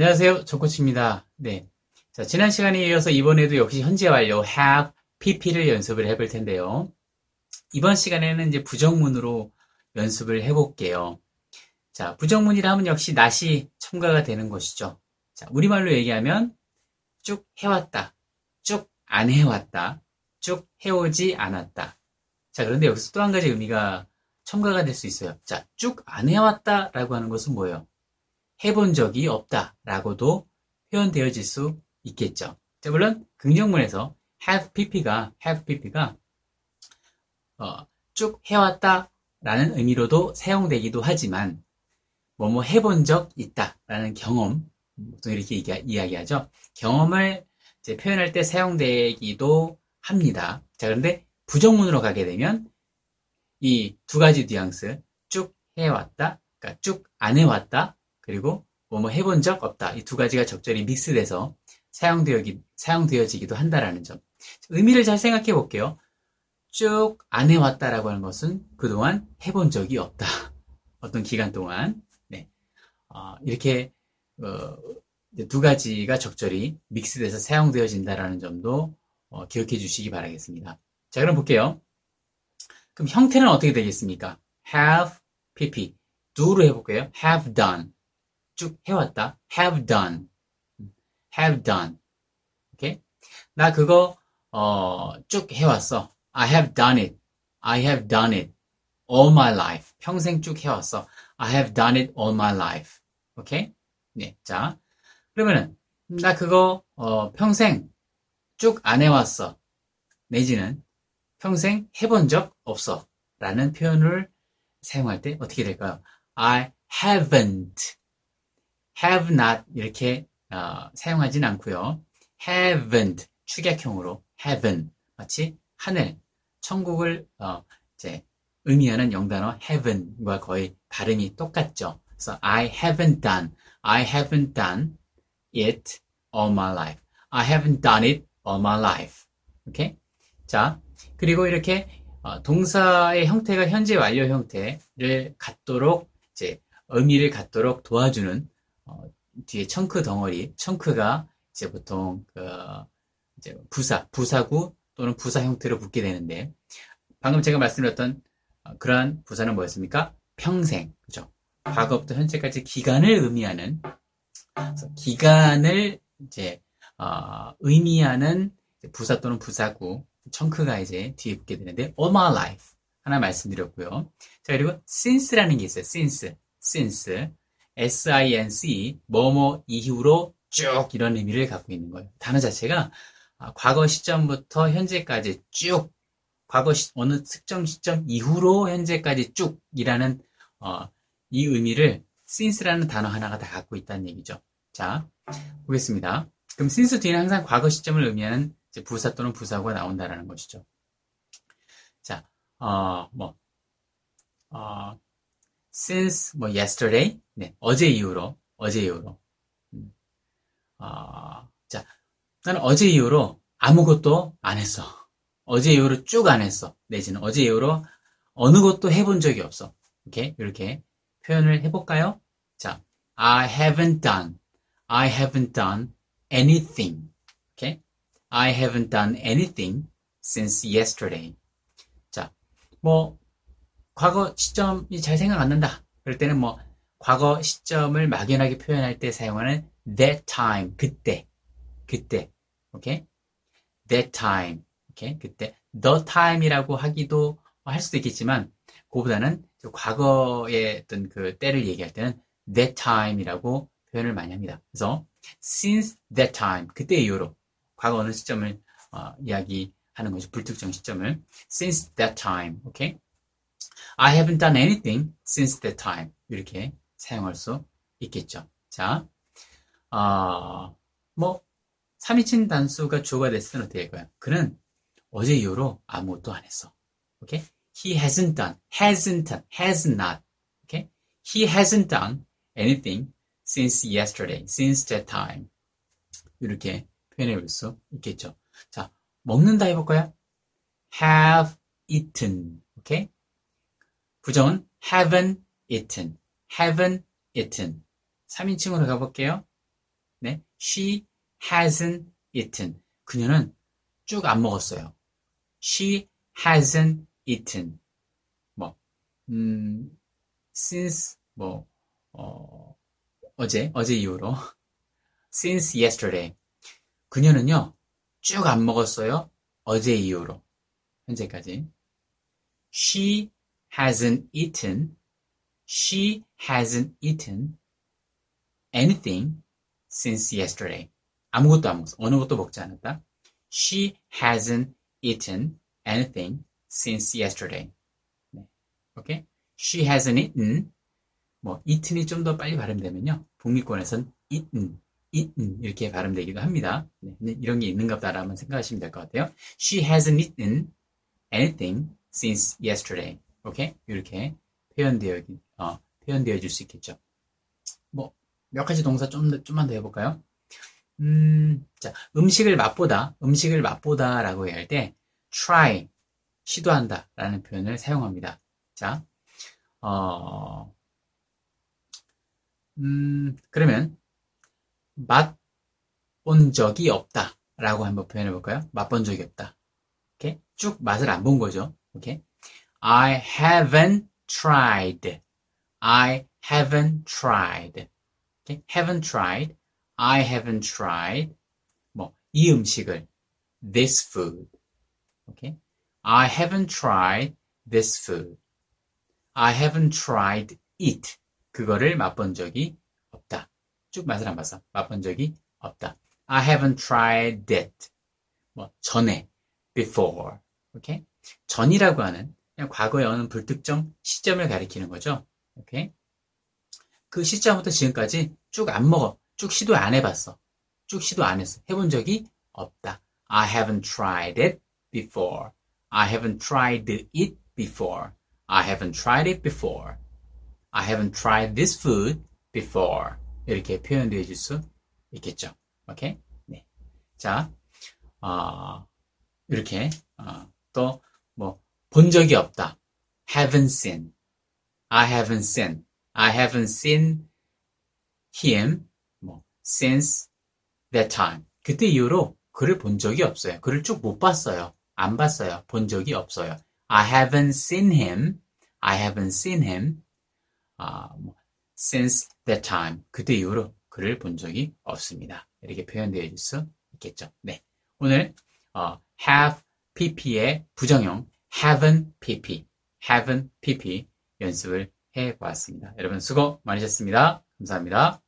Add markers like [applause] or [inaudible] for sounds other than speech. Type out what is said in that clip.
안녕하세요. 조코치입니다. 네. 자, 지난 시간에 이어서 이번에도 역시 현재 완료 have, pp를 연습을 해볼 텐데요. 이번 시간에는 이제 부정문으로 연습을 해볼게요. 자, 부정문이라 하면 역시 낫이 첨가가 되는 것이죠. 자, 우리말로 얘기하면 쭉 해왔다, 쭉 안 해왔다, 쭉 해오지 않았다. 자, 그런데 여기서 또 한 가지 의미가 첨가가 될 수 있어요. 자, 쭉 안 해왔다 라고 하는 것은 뭐예요? 해본 적이 없다 라고도 표현되어질 수 있겠죠. 자, 물론 긍정문에서 have pp가 have pp가 어, 쭉 해왔다 라는 의미로도 사용되기도 하지만 뭐뭐 해본 적 있다 라는 경험 보통 이렇게 이야기 하죠. 경험을 표현할 때 사용되기도 합니다. 자, 그런데 부정문으로 가게 되면 이 두 가지 뉘앙스 쭉 해왔다, 그러니까 쭉 안 해왔다, 그리고 뭐뭐 해본 적 없다. 이 두 가지가 적절히 믹스돼서 사용되어기, 사용되어지기도 한다라는 점. 의미를 잘 생각해 볼게요. 쭉 안 해왔다라고 하는 것은 그동안 해본 적이 없다. [laughs] 어떤 기간 동안. 네. 어, 이렇게, 어, 두 가지가 적절히 믹스돼서 사용되어진다라는 점도 어, 기억해 주시기 바라겠습니다. 자, 그럼 볼게요. 그럼 형태는 어떻게 되겠습니까? have, pp. do로 해볼게요. have done. 쭉 해왔다. have done. have done. 오케이? 나 그거 어, 쭉 해왔어. I have done it. I have done it. all my life. 평생 쭉 해왔어. I have done it all my life. 오케이? 네. 자. 그러면은 나 그거 어, 평생 쭉 안 해왔어. 내지는 평생 해본 적 없어. 라는 표현을 사용할 때 어떻게 될까요? I haven't have not 이렇게 어, 사용하진 않고요. haven't 축약형으로 heaven 마치 하늘, 천국을 어, 이제 의미하는 영단어 heaven과 거의 발음이 똑같죠. 그래서 I haven't done, I haven't done it all my life. I haven't done it all my life. 오케이? 자, 그리고 이렇게 어, 동사의 형태가 현재 완료 형태를 갖도록 이제 의미를 갖도록 도와주는 어, 뒤에 청크 덩어리, 청크가 이제 보통 그 이제 부사, 부사구 또는 부사 형태로 붙게 되는데 방금 제가 말씀드렸던 어, 그러한 부사는 뭐였습니까? 평생, 그죠? 과거부터 현재까지 기간을 의미하는 기간을 이제 어, 의미하는 부사 또는 부사구 청크가 이제 뒤에 붙게 되는데 all my life 하나 말씀드렸고요. 자 그리고 since라는 게 있어요. since, since S-I-N-C, 뭐뭐 이후로 쭉 이런 의미를 갖고 있는 거예요. 단어 자체가 아, 과거 시점부터 현재까지 쭉, 과거 시, 어느 특정 시점 이후로 현재까지 쭉이라는 어, 이 의미를 since라는 단어 하나가 다 갖고 있다는 얘기죠. 자, 보겠습니다. 그럼 since 뒤에는 항상 과거 시점을 의미하는 부사 또는 부사가 나온다라는 것이죠. 자, 어, 뭐, 어, since 뭐 yesterday 네, 어제 이후로 어제 이후로 음. 어, 자 나는 어제 이후로 아무것도 안 했어 어제 이후로 쭉 안 했어 내지는 어제 이후로 어느 것도 해본 적이 없어 이렇게 이렇게 표현을 해볼까요? 자 I haven't done I haven't done anything okay? I haven't done anything since yesterday 자 뭐 과거 시점이 잘 생각 안 난다. 그럴 때는 뭐 과거 시점을 막연하게 표현할 때 사용하는 that time 그때 그때 오케이 that time 오케이 그때 the time이라고 하기도 할 수도 있겠지만 그보다는 과거의 어떤 그 때를 얘기할 때는 that time이라고 표현을 많이 합니다. 그래서 since that time 그때 이후로 과거 어느 시점을 어, 이야기하는 거죠. 불특정 시점을 since that time 오케이 I haven't done anything since that time. 이렇게 사용할 수 있겠죠. 자, 어, 뭐, 3인칭 단수가 주어가 됐을 때는 어떻게 할까요? 그는 어제 이후로 아무것도 안 했어. 오케이? He hasn't done, hasn't done, has not. 오케이? He hasn't done anything since yesterday, since that time. 이렇게 표현해 볼 수 있겠죠. 자, 먹는다 해볼까요? have eaten. 오케이? 부정은 haven't eaten, haven't eaten. 3인칭으로 가볼게요. 네. She hasn't eaten. 그녀는 쭉 안 먹었어요. She hasn't eaten. 뭐, 음, since, 뭐, 어, 어제, 어제 이후로. since yesterday. 그녀는요, 쭉 안 먹었어요. 어제 이후로. 현재까지. She hasn't eaten. She hasn't eaten anything since yesterday. 아무것도 안 먹었어. 어느 것도 먹지 않았다. She hasn't eaten anything since yesterday. 네. 오케이? She hasn't eaten. 뭐, eaten이 좀 더 빨리 발음되면요. 북미권에선 eaten, eaten 이렇게 발음되기도 합니다. 네. 이런 게 있는가 보다라고 생각하시면 될 것 같아요. She hasn't eaten anything since yesterday. 오케이? 이렇게 표현되어, 어, 표현되어 질 수 있겠죠. 뭐, 몇 가지 동사 좀, 좀만 더 해볼까요? 음, 자, 음식을 맛보다, 음식을 맛보다 라고 할 때, try, 시도한다 라는 표현을 사용합니다. 자, 어, 음, 그러면, 맛본 적이 없다 라고 한번 표현해 볼까요? 맛본 적이 없다. 오케이? 쭉 맛을 안 본 거죠. 오케이? I haven't tried. I haven't tried. Okay? haven't tried. I haven't tried. 뭐, 이 음식을. this food. Okay? I haven't tried this food. I haven't tried it. 그거를 맛본 적이 없다. 쭉 맛을 안 봤어. 맛본 적이 없다. I haven't tried that. 뭐, 전에. before. 오케이? 전이라고 하는 그냥 과거의 어느 불특정 시점을 가리키는 거죠. 오케이? 그 시점부터 지금까지 쭉 안 먹어. 쭉 시도 안 해봤어. 쭉 시도 안 했어. 해본 적이 없다. I haven't tried it before. I haven't tried it before. I haven't tried it before. I haven't tried this food before. 이렇게 표현되어 줄수 있겠죠. 오케이? 네. 자, 어, 이렇게, 어, 또, 뭐, 본 적이 없다. haven't seen. I haven't seen. I haven't seen him 뭐, since that time. 그때 이후로 그를 본 적이 없어요. 그를 쭉 못 봤어요. 안 봤어요. 본 적이 없어요. I haven't seen him. I haven't seen him uh, since that time. 그때 이후로 그를 본 적이 없습니다. 이렇게 표현되어 있을 수 있겠죠. 네. 오늘 어, have pp의 부정형 haven't pp, haven't pp 연습을 해 보았습니다. 여러분 수고 많으셨습니다. 감사합니다.